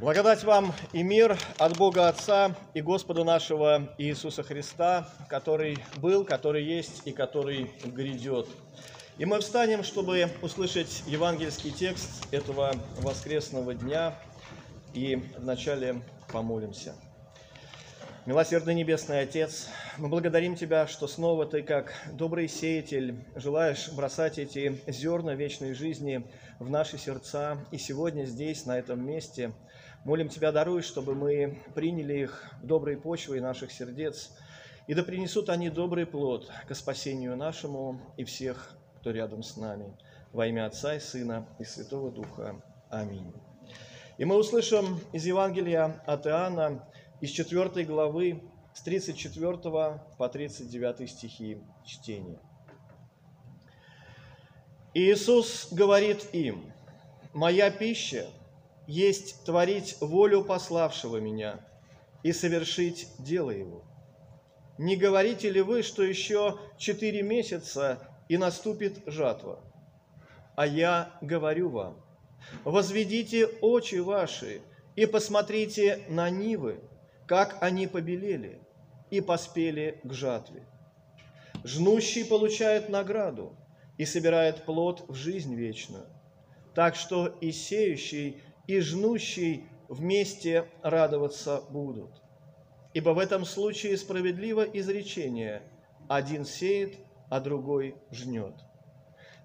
Благодать вам и мир от Бога Отца и Господа нашего Иисуса Христа, который был, который есть и который грядет. И мы встанем, чтобы услышать евангельский текст этого воскресного дня и вначале помолимся. Милосердный Небесный Отец, мы благодарим Тебя, что снова Ты, как добрый сеятель, желаешь бросать эти зерна вечной жизни в наши сердца. И сегодня здесь, на этом месте, молим Тебя, даруй, чтобы мы приняли их доброй почвой наших сердец, и да принесут они добрый плод к спасению нашему и всех, кто рядом с нами. Во имя Отца и Сына и Святого Духа. Аминь. И мы услышим из Евангелия от Иоанна, из 4 главы, с 34 по 39 стихи чтения. Иисус говорит им, «Моя пища есть творить волю пославшего Меня и совершить дело Его. Не говорите ли вы, что еще четыре месяца и наступит жатва? А я говорю вам, возведите очи ваши и посмотрите на нивы, как они побелели и поспели к жатве. Жнущий получает награду и собирает плод в жизнь вечную. Так что и сеющий, и жнущий вместе радоваться будут. Ибо в этом случае справедливо изречение «один сеет, а другой жнет».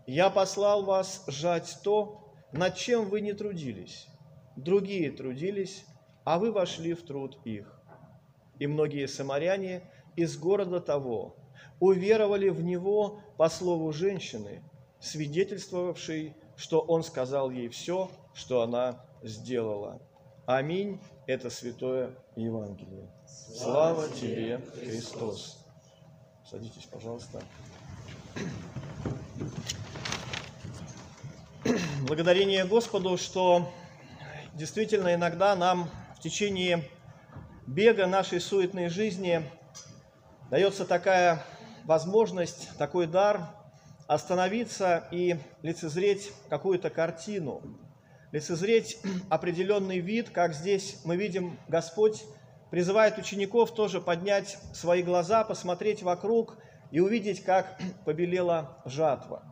Я послал вас жать то, над чем вы не трудились. Другие трудились, а вы вошли в труд их и многие самаряне из города того уверовали в него по слову женщины, свидетельствовавшей, что он сказал ей все, что она сделала. Аминь. Это святое Евангелие. Слава тебе, Христос. Садитесь, пожалуйста. Благодарение Господу, что действительно иногда нам в течение бега нашей суетной жизни дается такая возможность, такой дар остановиться и лицезреть какую-то картину, лицезреть определенный вид, как здесь мы видим Господь призывает учеников тоже поднять свои глаза, посмотреть вокруг и увидеть, как побелела жатва.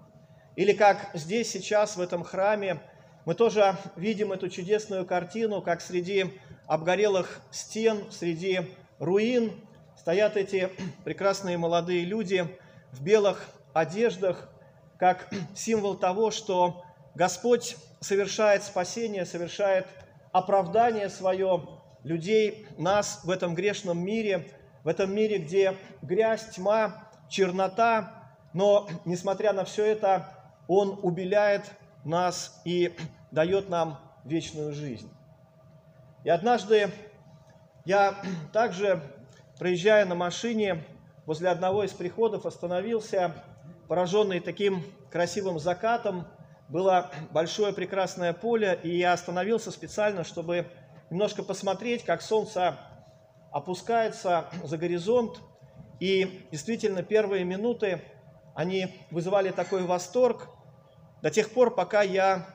Или как здесь сейчас в этом храме мы тоже видим эту чудесную картину, как среди обгорелых стен, среди руин стоят эти прекрасные молодые люди в белых одеждах, как символ того, что Господь совершает спасение, совершает оправдание свое людей, нас в этом грешном мире, в этом мире, где грязь, тьма, чернота, но, несмотря на все это, Он убеляет нас и дает нам вечную жизнь. И однажды я также, проезжая на машине, возле одного из приходов остановился, пораженный таким красивым закатом. Было большое прекрасное поле, и я остановился специально, чтобы немножко посмотреть, как солнце опускается за горизонт. И действительно, первые минуты, они вызывали такой восторг до тех пор, пока я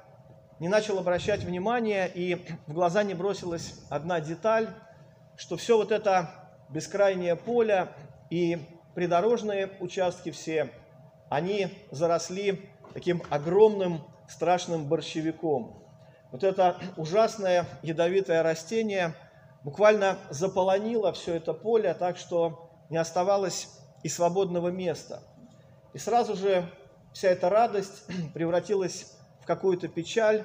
не начал обращать внимание, и в глаза не бросилась одна деталь, что все вот это бескрайнее поле и придорожные участки все, они заросли таким огромным страшным борщевиком. Вот это ужасное ядовитое растение буквально заполонило все это поле, так что не оставалось и свободного места. И сразу же вся эта радость превратилась какую-то печаль.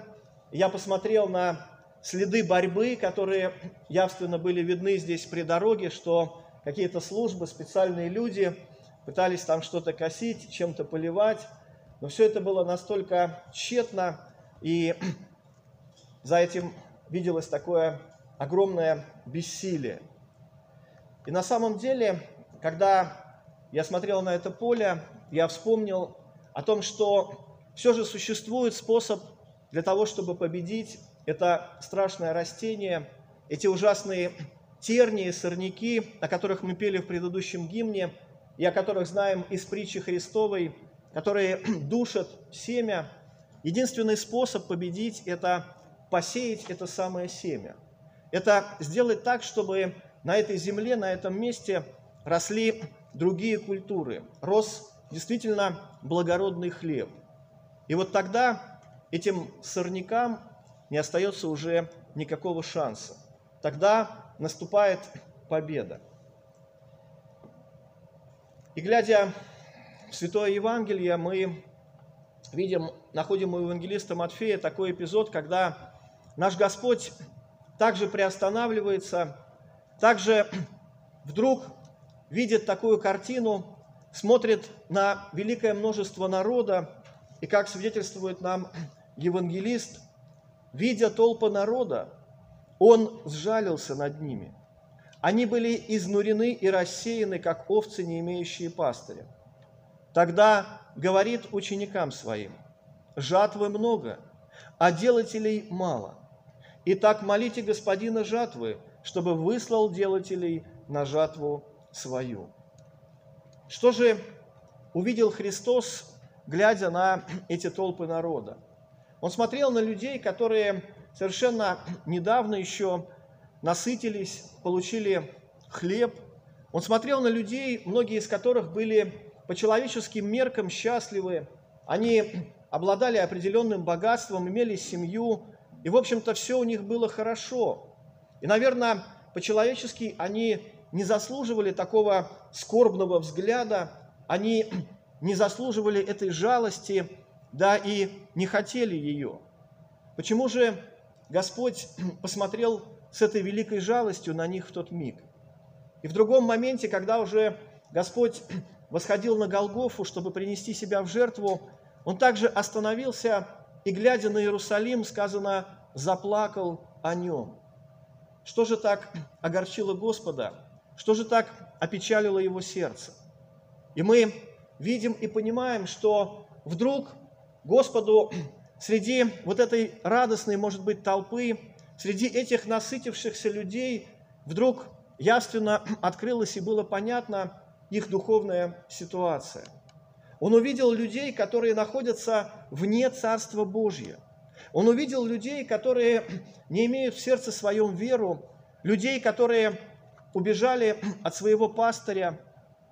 Я посмотрел на следы борьбы, которые явственно были видны здесь при дороге, что какие-то службы, специальные люди пытались там что-то косить, чем-то поливать, но все это было настолько тщетно, и за этим виделось такое огромное бессилие. И на самом деле, когда я смотрел на это поле, я вспомнил о том, что все же существует способ для того, чтобы победить это страшное растение, эти ужасные тернии, сорняки, о которых мы пели в предыдущем гимне, и о которых знаем из притчи Христовой, которые душат семя. Единственный способ победить – это посеять это самое семя. это сделать так, чтобы на этой земле, на этом месте росли другие культуры, рос действительно благородный хлеб. И вот тогда этим сорнякам не остается уже никакого шанса. Тогда наступает победа. И глядя Святое Евангелие, мы видим, находим у евангелиста Матфея такой эпизод, когда наш Господь также приостанавливается, также вдруг видит такую картину, смотрит на великое множество народа, и как свидетельствует нам евангелист, видя толпы народа, он сжалился над ними. Они были изнурены и рассеяны, как овцы, не имеющие пастыря. Тогда говорит ученикам своим, жатвы много, а делателей мало. Итак, молите Господина жатвы, чтобы выслал делателей на жатву свою. Что же увидел Христос, глядя на эти толпы народа? Он смотрел на людей, которые совершенно недавно еще насытились, получили хлеб. Он смотрел на людей, многие из которых были по человеческим меркам счастливы. Они обладали определенным богатством, имели семью, и, в общем-то, все у них было хорошо. И, наверное, по-человечески они не заслуживали такого скорбного взгляда, они не заслуживали этой жалости, да и не хотели ее. Почему же Господь посмотрел с этой великой жалостью на них в тот миг? И в другом моменте, когда уже Господь восходил на Голгофу, чтобы принести себя в жертву, Он также остановился и, глядя на Иерусалим, сказано, заплакал о нем. Что же так огорчило Господа? Что же так опечалило его сердце? И мы видим и понимаем, что вдруг Господу среди вот этой радостной, может быть, толпы, среди этих насытившихся людей, вдруг явственно открылось и было понятно их духовная ситуация. Он увидел людей, которые находятся вне Царства Божьего. Он увидел людей, которые не имеют в сердце своем веру, людей, которые убежали от своего пастыря,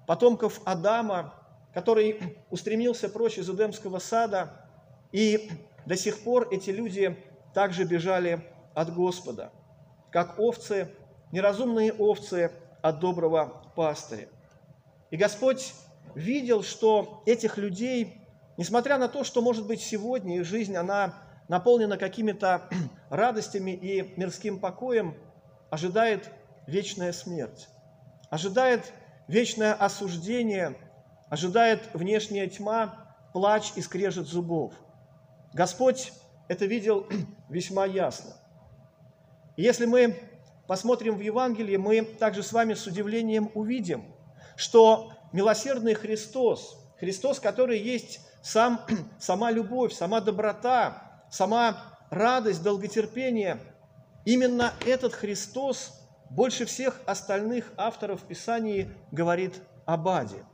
потомков Адама, который устремился прочь из Эдемского сада, и до сих пор эти люди также бежали от Господа, как овцы, неразумные овцы от доброго пастыря. И Господь видел, что этих людей, несмотря на то, что, может быть, сегодня их жизнь, она наполнена какими-то радостями и мирским покоем, ожидает вечная смерть, ожидает вечное осуждение, ожидает внешняя тьма, плач и скрежет зубов. Господь это видел весьма ясно. Если мы посмотрим в Евангелие, мы также с вами с удивлением увидим, что милосердный Христос, Христос, который есть сам, сама любовь, сама доброта, сама радость, долготерпение, именно этот Христос больше всех остальных авторов Писаний говорит об аде.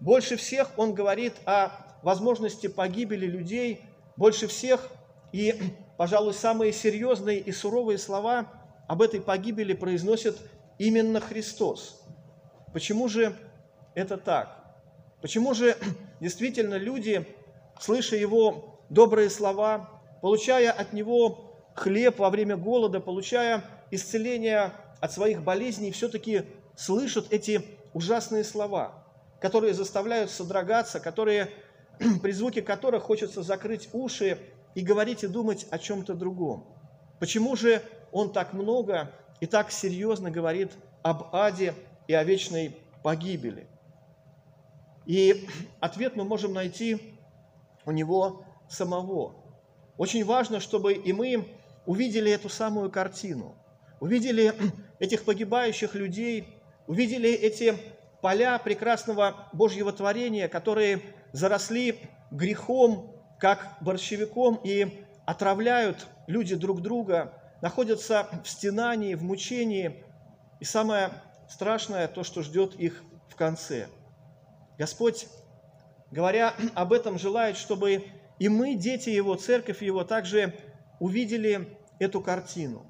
Больше всех он говорит о возможности погибели людей, больше всех и, пожалуй, самые серьезные и суровые слова об этой погибели произносит именно Христос. Почему же это так? Почему же действительно люди, слыша Его добрые слова, получая от Него хлеб во время голода, получая исцеление от своих болезней, все-таки слышат эти ужасные слова, которые заставляют содрогаться, которые, при звуке которых хочется закрыть уши и говорить и думать о чем-то другом. Почему же он так много и так серьезно говорит об аде и о вечной погибели? И ответ мы можем найти у него самого. Очень важно, чтобы и мы увидели эту самую картину, увидели этих погибающих людей, увидели эти поля прекрасного Божьего творения, которые заросли грехом, как борщевиком, и отравляют люди друг друга, находятся в стенании, в мучении, и самое страшное то, что ждет их в конце – Господь, говоря об этом, желает, чтобы и мы, дети Его, церковь Его, также увидели эту картину.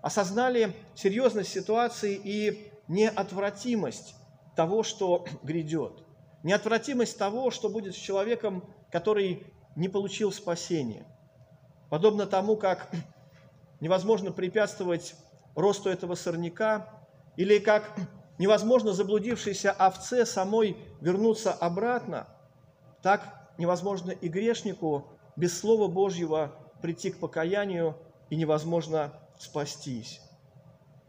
осознали серьезность ситуации и неотвратимость того, что грядет. Неотвратимость того, что будет с человеком, который не получил спасения. Подобно тому, как невозможно препятствовать росту этого сорняка, или как невозможно заблудившейся овце самой вернуться обратно, так невозможно и грешнику без Слова Божьего прийти к покаянию и невозможно спастись.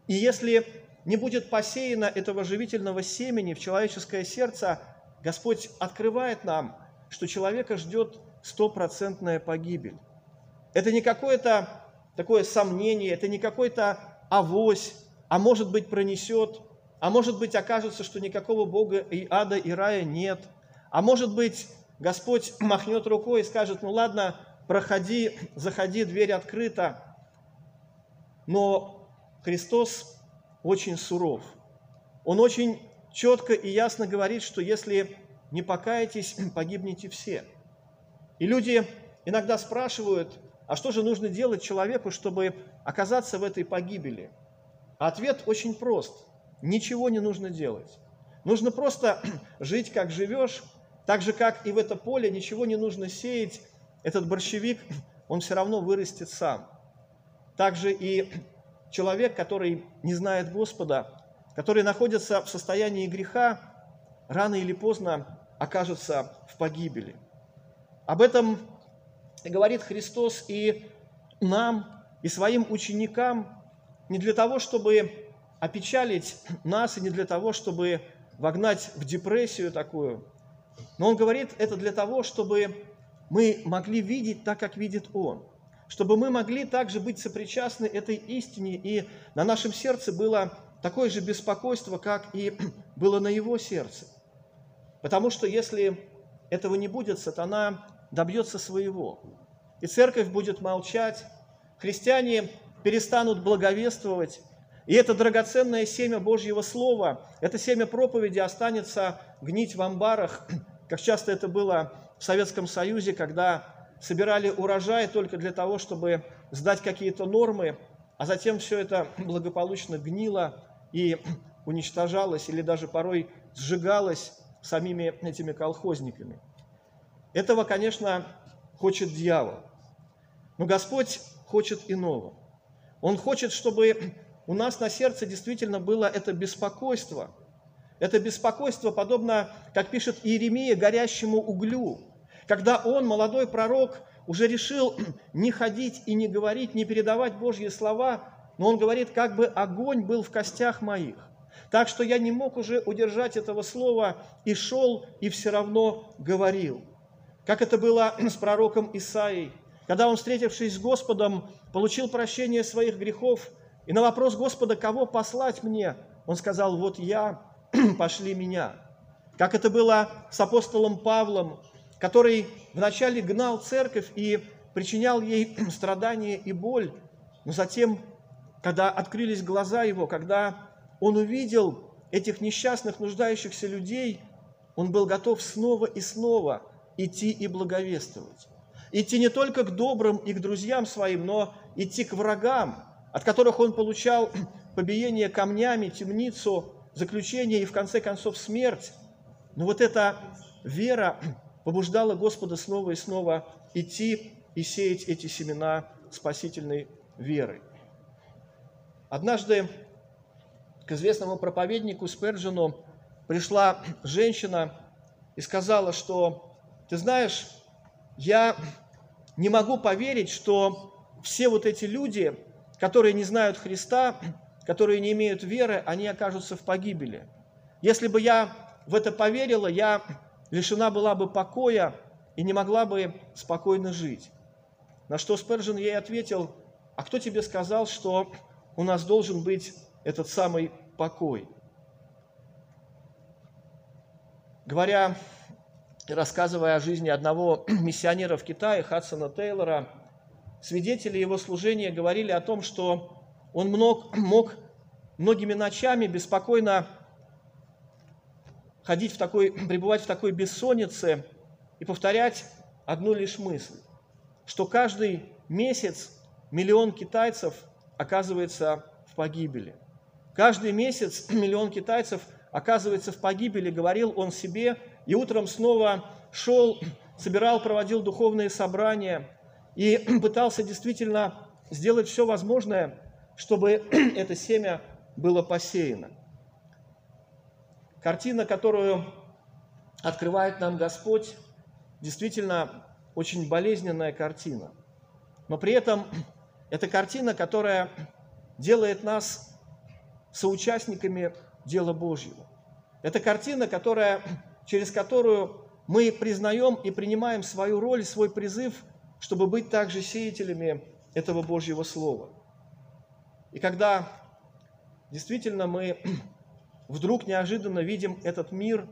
И если не будет посеяно этого живительного семени в человеческое сердце, Господь открывает нам, что человека ждет стопроцентная погибель. Это не какое-то такое сомнение, это не какой-то авось, а может быть пронесет, а может быть окажется, что никакого Бога и ада, и рая нет, а может быть Господь махнет рукой и скажет, ну ладно, проходи, заходи, дверь открыта. Но Христос очень суров. Он очень четко и ясно говорит, что если не покаетесь, погибнете все. И люди иногда спрашивают, а что же нужно делать человеку, чтобы оказаться в этой погибели? Ответ очень прост. Ничего не нужно делать. Нужно просто жить, как живешь, так же, как и в это поле ничего не нужно сеять, этот борщевик, он все равно вырастет сам. Также и человек, который не знает Господа, который находится в состоянии греха, рано или поздно окажется в погибели. Об этом говорит Христос и нам, и своим ученикам, не для того, чтобы опечалить нас, и не для того, чтобы вогнать в депрессию такую, но Он говорит это для того, чтобы мы могли видеть так, как видит Он, чтобы мы могли также быть сопричастны этой истине, и на нашем сердце было такое же беспокойство, как и было на Его сердце. Потому что если этого не будет, сатана добьется своего. И церковь будет молчать, христиане перестанут благовествовать, и это драгоценное семя Божьего Слова, это семя проповеди останется гнить в амбарах, как часто это было в Советском Союзе, когда собирали урожай только для того, чтобы сдать какие-то нормы, а затем все это благополучно гнило и уничтожалось или даже порой сжигалось самими этими колхозниками. Этого, конечно, хочет дьявол. Но Господь хочет иного. Он хочет, чтобы у нас на сердце действительно было это беспокойство. Это беспокойство подобно, как пишет Иеремия, горящему углю. Когда он, молодой пророк, уже решил не ходить и не говорить, не передавать Божьи слова, но он говорит, как бы огонь был в костях моих. Так что я не мог уже удержать этого слова и шел, и все равно говорил. Как это было с пророком Исаией, когда он, встретившись с Господом, получил прощение своих грехов – и на вопрос Господа, кого послать мне, он сказал, вот я, пошли меня. Как это было с апостолом Павлом, который вначале гнал церковь и причинял ей страдания и боль, но затем, когда открылись глаза его, когда он увидел этих несчастных, нуждающихся людей, он был готов снова и снова идти и благовествовать. Идти не только к добрым и к друзьям своим, но идти к врагам, от которых он получал побиение камнями, темницу, заключение и в конце концов смерть. Но вот эта вера побуждала Господа снова и снова идти и сеять эти семена спасительной веры. Однажды к известному проповеднику Сперджину пришла женщина и сказала, что, ты знаешь, я не могу поверить, что все вот эти люди, которые не знают Христа, которые не имеют веры, они окажутся в погибели. Если бы я в это поверила, я лишена была бы покоя и не могла бы спокойно жить. На что Спержин ей ответил, а кто тебе сказал, что у нас должен быть этот самый покой? Говоря, рассказывая о жизни одного миссионера в Китае, Хадсона Тейлора, свидетели его служения говорили о том, что он мог, мог многими ночами беспокойно ходить в такой, пребывать в такой бессоннице и повторять одну лишь мысль, что каждый месяц миллион китайцев оказывается в погибели. Каждый месяц миллион китайцев оказывается в погибели, говорил он себе, и утром снова шел, собирал, проводил духовные собрания и пытался действительно сделать все возможное, чтобы это семя было посеяно. Картина, которую открывает нам Господь, действительно очень болезненная картина. Но при этом это картина, которая делает нас соучастниками дела Божьего. Это картина, которая, через которую мы признаем и принимаем свою роль, свой призыв, чтобы быть также сеятелями этого Божьего Слова. И когда действительно мы вдруг неожиданно видим этот мир,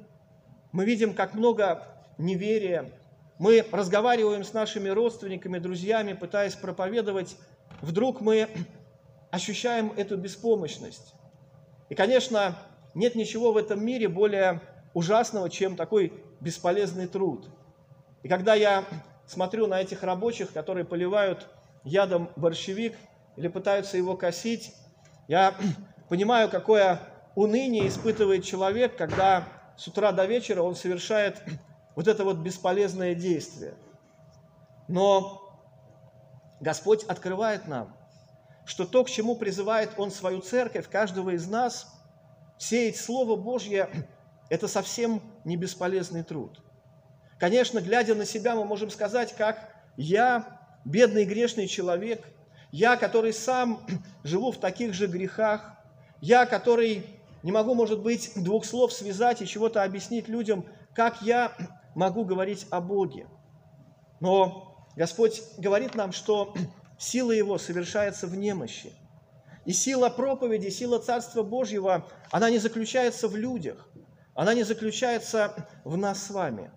мы видим, как много неверия, мы разговариваем с нашими родственниками, друзьями, пытаясь проповедовать, вдруг мы ощущаем эту беспомощность. И, конечно, нет ничего в этом мире более ужасного, чем такой бесполезный труд. И когда я смотрю на этих рабочих, которые поливают ядом борщевик или пытаются его косить, я понимаю, какое уныние испытывает человек, когда с утра до вечера он совершает вот это вот бесполезное действие. Но Господь открывает нам, что то, к чему призывает Он свою церковь, каждого из нас, сеять Слово Божье, это совсем не бесполезный труд. Конечно, глядя на себя, мы можем сказать, как я, бедный грешный человек, я, который сам живу в таких же грехах, я, который не могу, может быть, двух слов связать и чего-то объяснить людям, как я могу говорить о Боге. Но Господь говорит нам, что сила Его совершается в немощи. И сила проповеди, сила Царства Божьего, она не заключается в людях, она не заключается в нас с вами.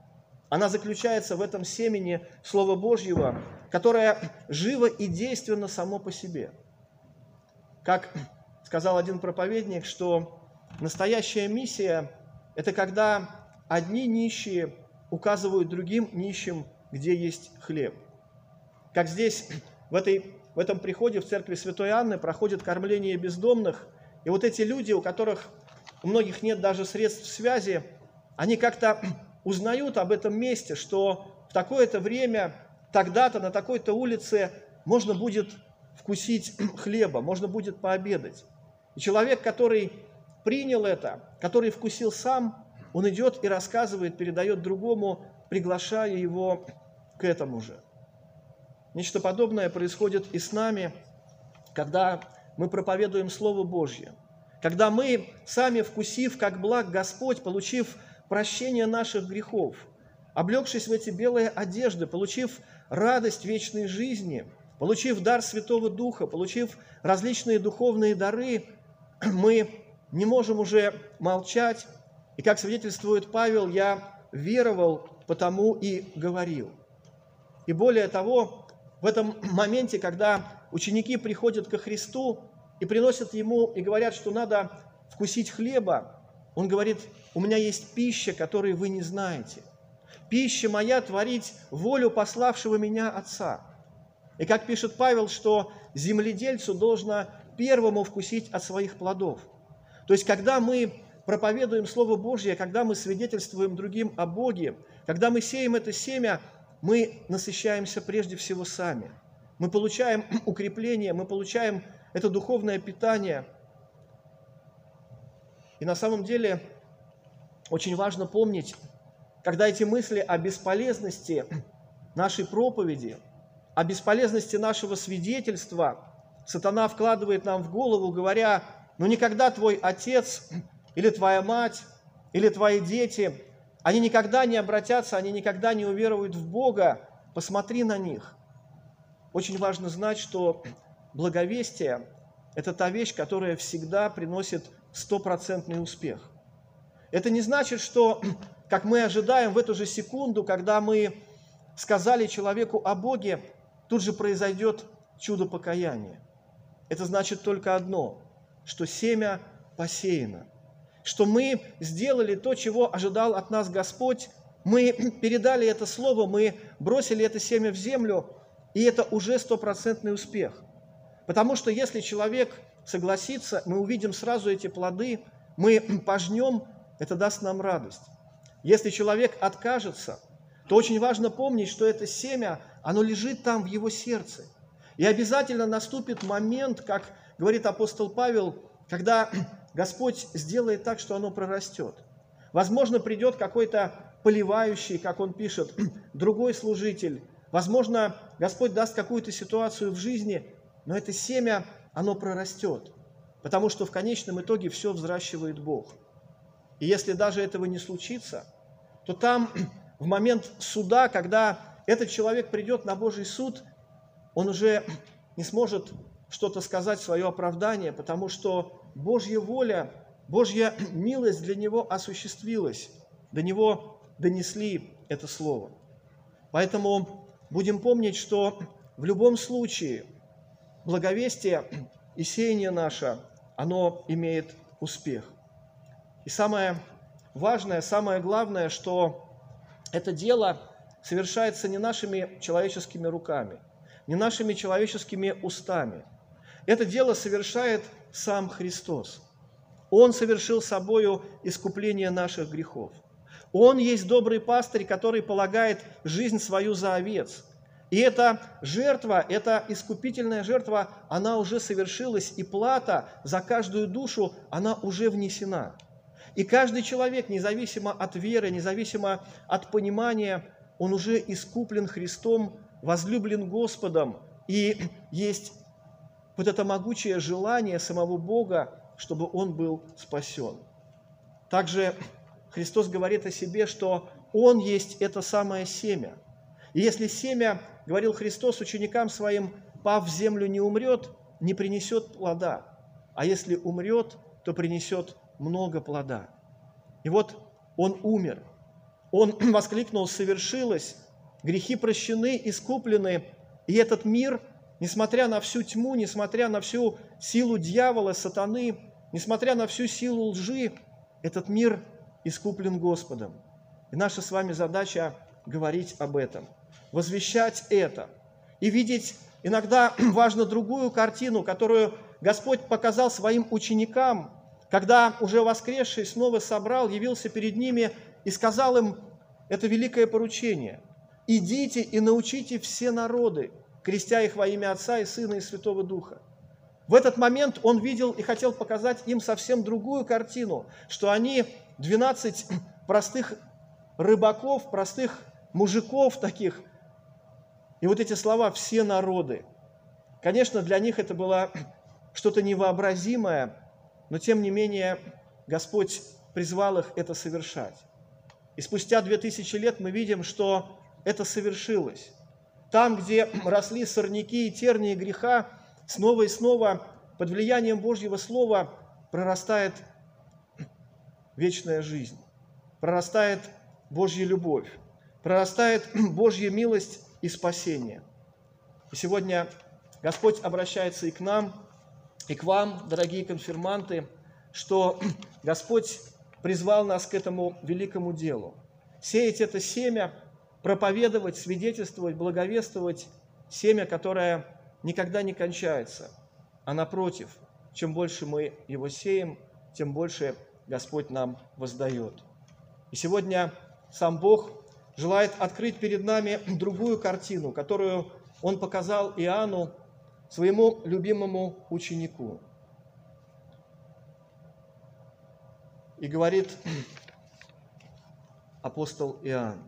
Она заключается в этом семени Слова Божьего, которое живо и действенно само по себе. Как сказал один проповедник, что настоящая миссия – это когда одни нищие указывают другим нищим, где есть хлеб. Как здесь, в, этой, в этом приходе в церкви Святой Анны проходит кормление бездомных, и вот эти люди, у которых у многих нет даже средств связи, они как-то узнают об этом месте, что в такое-то время, тогда-то на такой-то улице можно будет вкусить хлеба, можно будет пообедать. И человек, который принял это, который вкусил сам, он идет и рассказывает, передает другому, приглашая его к этому же. Нечто подобное происходит и с нами, когда мы проповедуем Слово Божье, когда мы, сами вкусив, как благ Господь, получив прощение наших грехов, облегшись в эти белые одежды, получив радость вечной жизни, получив дар Святого Духа, получив различные духовные дары, мы не можем уже молчать, и как свидетельствует Павел, я веровал, потому и говорил. И более того, в этом моменте, когда ученики приходят ко Христу и приносят Ему и говорят, что надо вкусить хлеба, Он говорит, у меня есть пища, которой вы не знаете. Пища моя творить волю пославшего меня Отца. И как пишет Павел, что земледельцу должно первому вкусить от своих плодов. То есть, когда мы проповедуем Слово Божье, когда мы свидетельствуем другим о Боге, когда мы сеем это семя, мы насыщаемся прежде всего сами. Мы получаем укрепление, мы получаем это духовное питание. И на самом деле очень важно помнить, когда эти мысли о бесполезности нашей проповеди, о бесполезности нашего свидетельства сатана вкладывает нам в голову, говоря, ну никогда твой отец или твоя мать, или твои дети, они никогда не обратятся, они никогда не уверуют в Бога, посмотри на них. Очень важно знать, что благовестие – это та вещь, которая всегда приносит стопроцентный успех. Это не значит, что, как мы ожидаем в эту же секунду, когда мы сказали человеку о Боге, тут же произойдет чудо покаяния. Это значит только одно, что семя посеяно – что мы сделали то, чего ожидал от нас Господь, мы передали это слово, мы бросили это семя в землю, и это уже стопроцентный успех. Потому что если человек согласится, мы увидим сразу эти плоды, мы пожнем, это даст нам радость. Если человек откажется, то очень важно помнить, что это семя, оно лежит там в его сердце. И обязательно наступит момент, как говорит апостол Павел, когда Господь сделает так, что оно прорастет. Возможно, придет какой-то поливающий, как он пишет, другой служитель. Возможно, Господь даст какую-то ситуацию в жизни, но это семя, оно прорастет. Потому что в конечном итоге все взращивает Бог. И если даже этого не случится, то там в момент суда, когда этот человек придет на Божий суд, он уже не сможет что-то сказать, свое оправдание, потому что Божья воля, Божья милость для него осуществилась, до него донесли это слово. Поэтому будем помнить, что в любом случае благовестие и сеяние наше, оно имеет успех. И самое важное, самое главное, что это дело совершается не нашими человеческими руками, не нашими человеческими устами. Это дело совершает сам Христос. Он совершил собою искупление наших грехов. Он есть добрый пастырь, который полагает жизнь свою за овец. И эта жертва, эта искупительная жертва, она уже совершилась, и плата за каждую душу, она уже внесена. И каждый человек, независимо от веры, независимо от понимания, он уже искуплен Христом, возлюблен Господом, и есть вот это могучее желание самого Бога, чтобы он был спасен. Также Христос говорит о себе, что Он есть это самое семя. И если семя, говорил Христос ученикам своим, пав в землю не умрет, не принесет плода, а если умрет, то принесет много плода. И вот Он умер. Он воскликнул, совершилось, грехи прощены, искуплены, и этот мир, несмотря на всю тьму, несмотря на всю силу дьявола, сатаны, несмотря на всю силу лжи, этот мир искуплен Господом. И наша с вами задача говорить об этом, возвещать это и видеть иногда важно другую картину, которую Господь показал своим ученикам, когда уже воскресший снова собрал, явился перед ними и сказал им это великое поручение. «Идите и научите все народы, крестя их во имя Отца и Сына и Святого Духа». В этот момент он видел и хотел показать им совсем другую картину, что они 12 простых рыбаков, простых мужиков таких. И вот эти слова «все народы». Конечно, для них это было что-то невообразимое, но тем не менее Господь призвал их это совершать. И спустя две тысячи лет мы видим, что это совершилось. Там, где росли сорняки и тернии греха, снова и снова под влиянием Божьего Слова прорастает вечная жизнь, прорастает Божья любовь, прорастает Божья милость и спасение. И сегодня Господь обращается и к нам, и к вам, дорогие конфирманты, что Господь призвал нас к этому великому делу. Сеять это семя, проповедовать, свидетельствовать, благовествовать семя, которое никогда не кончается, а напротив, чем больше мы его сеем, тем больше Господь нам воздает. И сегодня сам Бог желает открыть перед нами другую картину, которую Он показал Иоанну, своему любимому ученику. И говорит апостол Иоанн,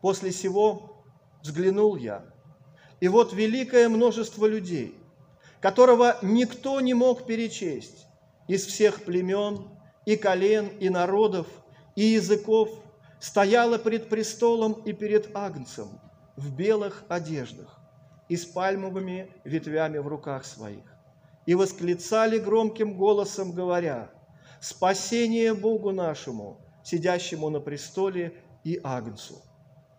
«После сего взглянул я, и вот великое множество людей, которого никто не мог перечесть, из всех племен, и колен, и народов, и языков, стояла пред престолом и перед Агнцем в белых одеждах и с пальмовыми ветвями в руках своих. И восклицали громким голосом, говоря, «Спасение Богу нашему, сидящему на престоле и Агнцу!»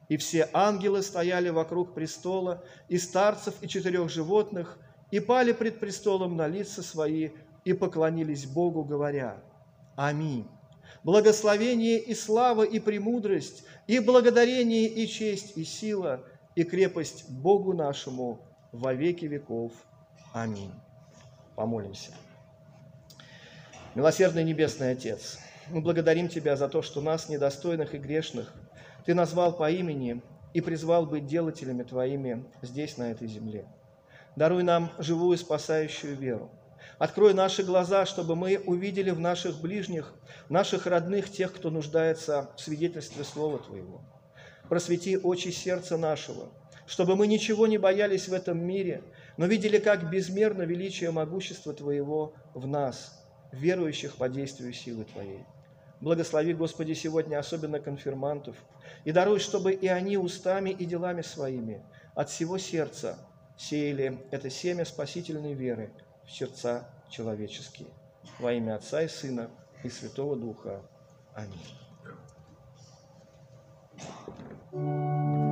И все ангелы стояли вокруг престола, и старцев, и четырех животных, и пали пред престолом на лица свои, и поклонились Богу, говоря, Аминь. Благословение и слава и премудрость, и благодарение и честь и сила, и крепость Богу нашему во веки веков. Аминь. Помолимся. Милосердный Небесный Отец, мы благодарим Тебя за то, что нас, недостойных и грешных, Ты назвал по имени и призвал быть делателями Твоими здесь, на этой земле. Даруй нам живую спасающую веру. Открой наши глаза, чтобы мы увидели в наших ближних, наших родных, тех, кто нуждается в свидетельстве Слова Твоего. Просвети очи сердца нашего, чтобы мы ничего не боялись в этом мире, но видели, как безмерно величие могущества Твоего в нас, верующих по действию силы Твоей. Благослови, Господи, сегодня особенно конфирмантов, и даруй, чтобы и они устами и делами своими от всего сердца сеяли это семя спасительной веры в сердца человеческие. Во имя Отца и Сына и Святого Духа. Аминь. Thank you.